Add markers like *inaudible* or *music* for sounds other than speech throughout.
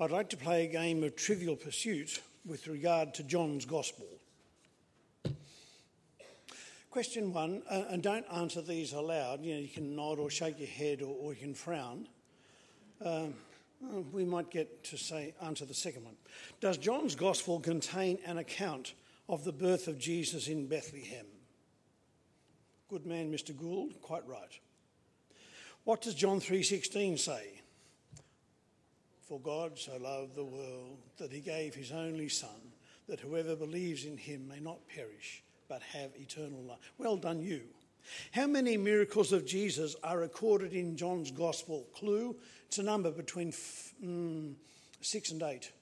I'd like to play a game of trivial pursuit with regard to John's Gospel. Question one, uh, and don't answer these aloud. You know, you can nod or shake your head or, or you can frown. Um, we might get to say answer the second one. Does John's Gospel contain an account of the birth of Jesus in Bethlehem? Good man, Mr. Gould, quite right. What does John 3:16 say? For God so loved the world that he gave his only son that whoever believes in him may not perish but have eternal life. Well done you. How many miracles of Jesus are recorded in John's gospel? Clue, it's a number between f- mm, 6 and 8.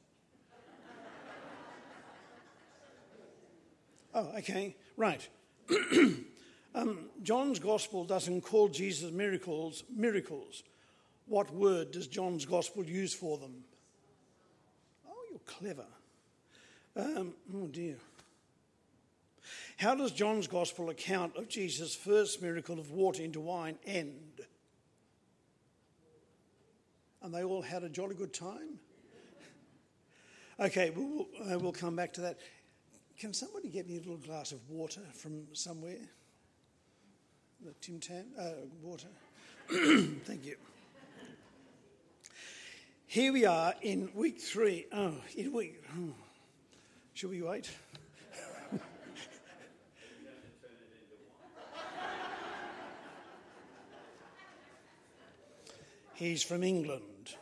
*laughs* oh, okay, right. *clears throat* Um, John's gospel doesn't call Jesus miracles miracles. What word does John's gospel use for them? Oh, you're clever. Um, oh dear. How does John's gospel account of Jesus' first miracle of water into wine end? And they all had a jolly good time? Okay, we'll, uh, we'll come back to that. Can somebody get me a little glass of water from somewhere? the Tim Tam, uh, water. *clears throat* Thank you. Here we are in week three. Oh, in week. Oh. Should we wait? *laughs* He's from England.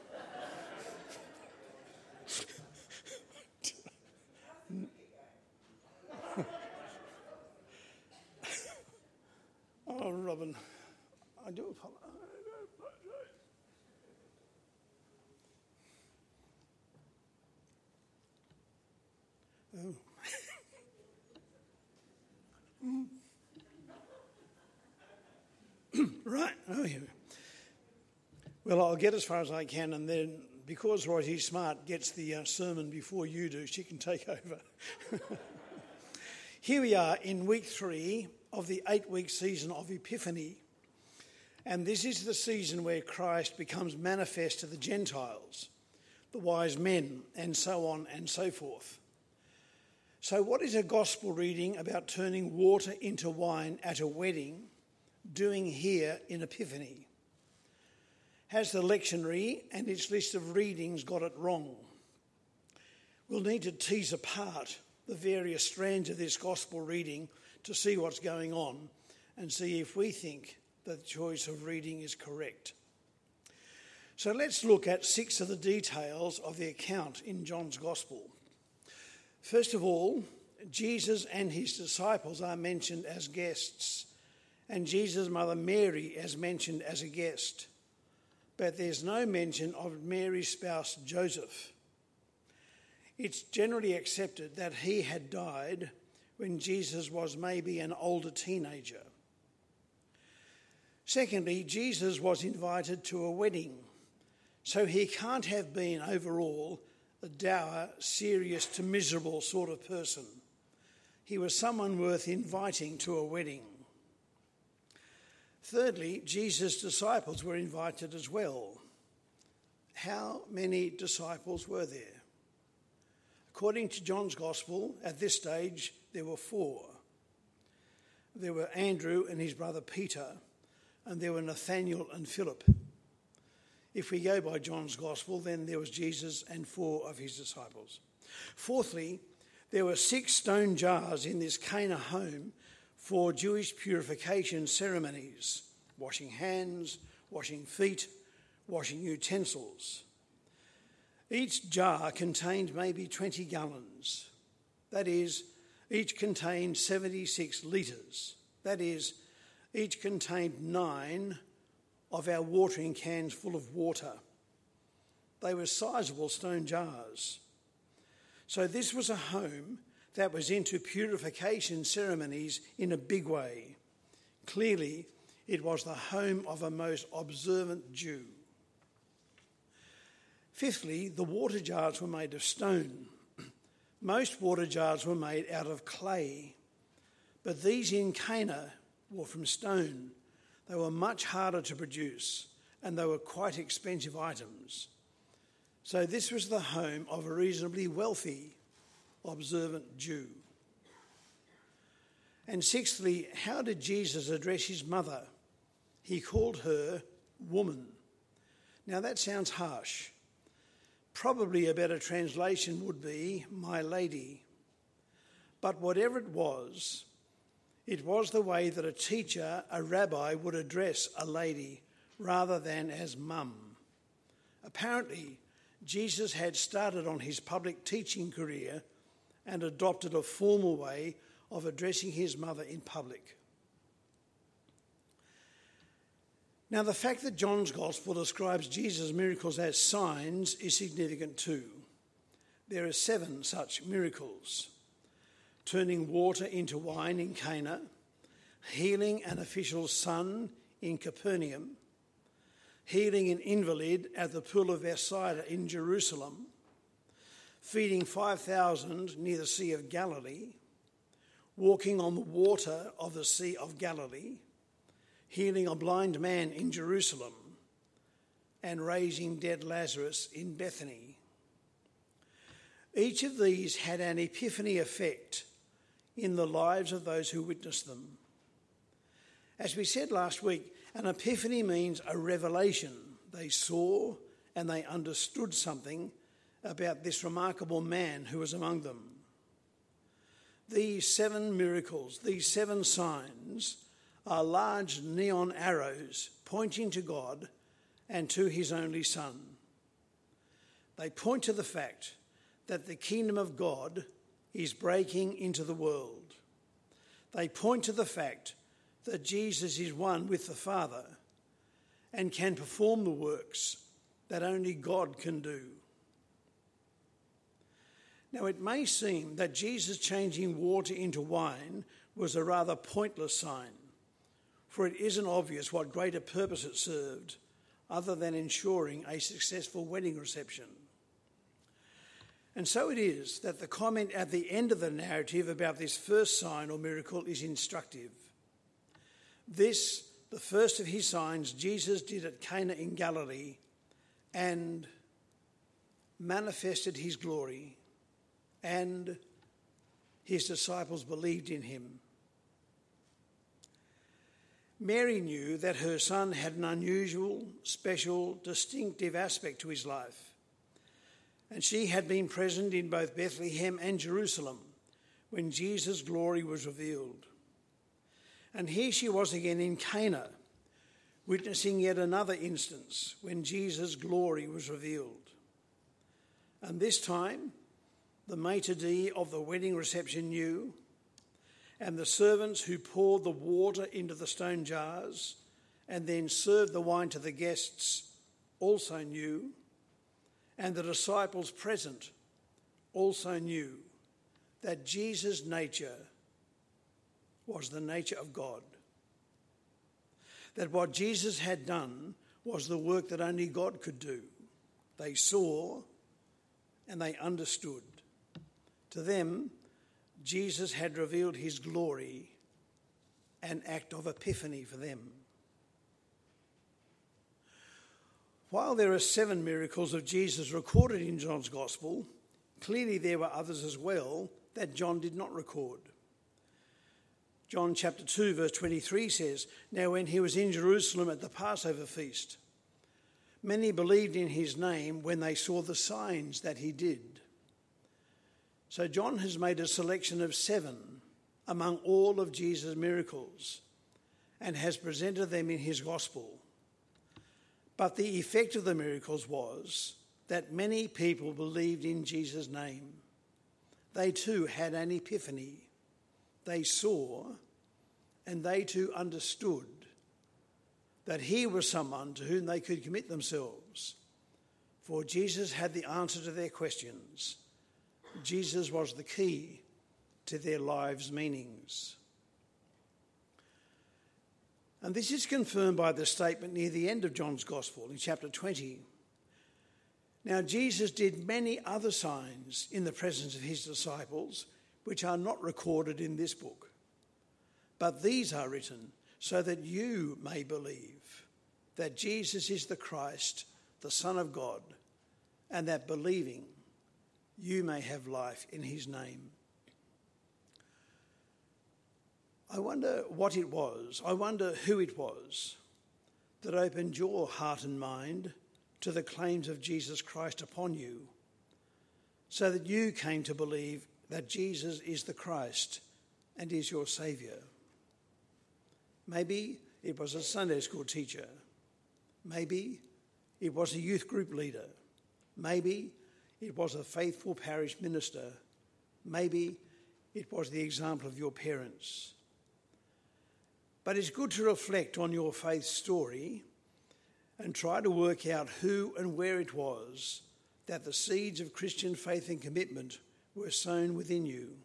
*laughs* Oh, Robin, I do apologize. Oh. right, oh, here. Well, I'll get as far as I can, and then because Rosie Smart gets the uh, sermon before you do, she can take *laughs* over. Here we are in week three of the eight week season of Epiphany. And this is the season where Christ becomes manifest to the Gentiles, the wise men, and so on and so forth. So, what is a gospel reading about turning water into wine at a wedding doing here in Epiphany? Has the lectionary and its list of readings got it wrong? We'll need to tease apart the various strands of this gospel reading to see what's going on and see if we think that the choice of reading is correct. So let's look at six of the details of the account in John's Gospel. First of all, Jesus and his disciples are mentioned as guests, and Jesus' mother Mary is mentioned as a guest. But there's no mention of Mary's spouse Joseph. It's generally accepted that he had died when Jesus was maybe an older teenager. Secondly, Jesus was invited to a wedding, so he can't have been overall a dour, serious to miserable sort of person. He was someone worth inviting to a wedding. Thirdly, Jesus' disciples were invited as well. How many disciples were there? According to John's Gospel, at this stage, there were four. There were Andrew and his brother Peter, and there were Nathaniel and Philip. If we go by John's Gospel, then there was Jesus and four of his disciples. Fourthly, there were six stone jars in this Cana home for Jewish purification ceremonies washing hands, washing feet, washing utensils. Each jar contained maybe 20 gallons. That is, each contained 76 litres. That is, each contained nine of our watering cans full of water. They were sizable stone jars. So, this was a home that was into purification ceremonies in a big way. Clearly, it was the home of a most observant Jew. Fifthly, the water jars were made of stone. *clears throat* Most water jars were made out of clay, but these in Cana were from stone. They were much harder to produce and they were quite expensive items. So, this was the home of a reasonably wealthy, observant Jew. And sixthly, how did Jesus address his mother? He called her woman. Now that sounds harsh. Probably a better translation would be my lady. But whatever it was, it was the way that a teacher, a rabbi, would address a lady rather than as mum. Apparently, Jesus had started on his public teaching career and adopted a formal way of addressing his mother in public. Now, the fact that John's Gospel describes Jesus' miracles as signs is significant too. There are seven such miracles turning water into wine in Cana, healing an official's son in Capernaum, healing an invalid at the pool of Bethsaida in Jerusalem, feeding 5,000 near the Sea of Galilee, walking on the water of the Sea of Galilee, healing a blind man in Jerusalem, and raising dead Lazarus in Bethany. Each of these had an epiphany effect in the lives of those who witnessed them. As we said last week, an epiphany means a revelation. They saw and they understood something about this remarkable man who was among them these seven miracles, these seven signs, are large neon arrows pointing to God and to his only Son. They point to the fact that the kingdom of God is breaking into the world. They point to the fact that Jesus is one with the Father and can perform the works that only God can do. Now, it may seem that Jesus changing water into wine was a rather pointless sign, for it isn't obvious what greater purpose it served other than ensuring a successful wedding reception. And so it is that the comment at the end of the narrative about this first sign or miracle is instructive. This, the first of his signs, Jesus did at Cana in Galilee and manifested his glory and his disciples believed in him. Mary knew that her son had an unusual, special, distinctive aspect to his life. And she had been present in both Bethlehem and Jerusalem when Jesus' glory was revealed. And here she was again in Cana, witnessing yet another instance when Jesus' glory was revealed. And this time, the maitre d' of the wedding reception knew, and the servants who poured the water into the stone jars and then served the wine to the guests also knew, and the disciples present also knew that Jesus' nature was the nature of God. That what Jesus had done was the work that only God could do. They saw and they understood. To them, Jesus had revealed his glory, an act of epiphany for them. While there are seven miracles of Jesus recorded in John's Gospel, clearly there were others as well that John did not record. John chapter 2, verse 23 says, Now when he was in Jerusalem at the Passover feast, many believed in his name when they saw the signs that he did. So John has made a selection of seven among all of Jesus' miracles and has presented them in his gospel. But the effect of the miracles was that many people believed in Jesus' name. They too had an epiphany. They saw and they too understood that he was someone to whom they could commit themselves. For Jesus had the answer to their questions Jesus was the key to their lives' meanings. And this is confirmed by the statement near the end of John's Gospel in chapter 20. Now, Jesus did many other signs in the presence of his disciples, which are not recorded in this book. But these are written so that you may believe that Jesus is the Christ, the Son of God and that believing you may have life in his name. I wonder what it was, I wonder who it was that opened your heart and mind to the claims of Jesus Christ upon you, so that you came to believe that Jesus is the Christ and is your Saviour. Maybe it was a Sunday school teacher. Maybe it was a youth group leader. Maybe it was a faithful parish minister. Maybe it was the example of your parents. But it's good to reflect on your faith story and try to work out who and where it was that the seeds of Christian faith and commitment were sown within you.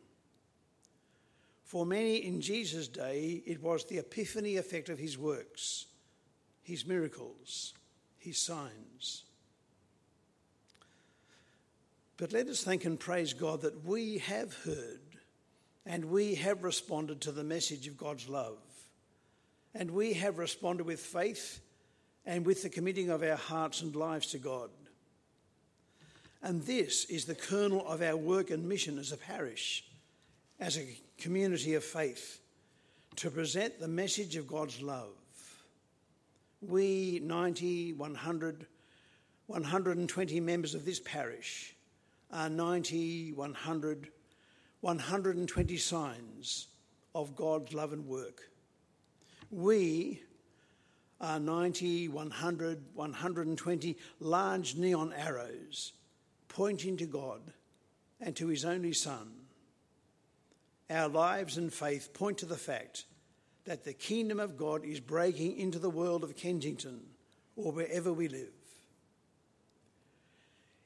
For many in Jesus' day, it was the epiphany effect of his works, his miracles, his signs. But let us thank and praise God that we have heard and we have responded to the message of God's love. And we have responded with faith and with the committing of our hearts and lives to God. And this is the kernel of our work and mission as a parish, as a community of faith, to present the message of God's love. We, 90, 100, 120 members of this parish, are 90, 100, 120 signs of God's love and work. We are 90, 100, 120 large neon arrows pointing to God and to His only Son. Our lives and faith point to the fact that the kingdom of God is breaking into the world of Kensington or wherever we live.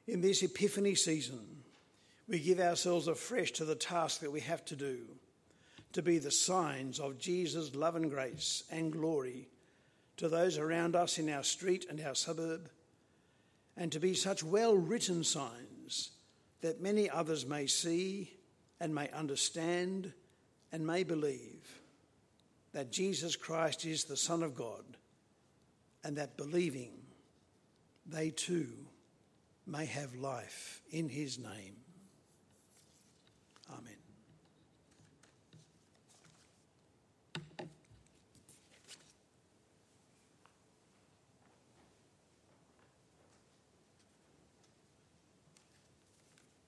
In this Epiphany season, we give ourselves afresh to the task that we have to do to be the signs of Jesus' love and grace and glory to those around us in our street and our suburb, and to be such well written signs that many others may see and may understand and may believe that Jesus Christ is the Son of God, and that believing they too may have life in his name.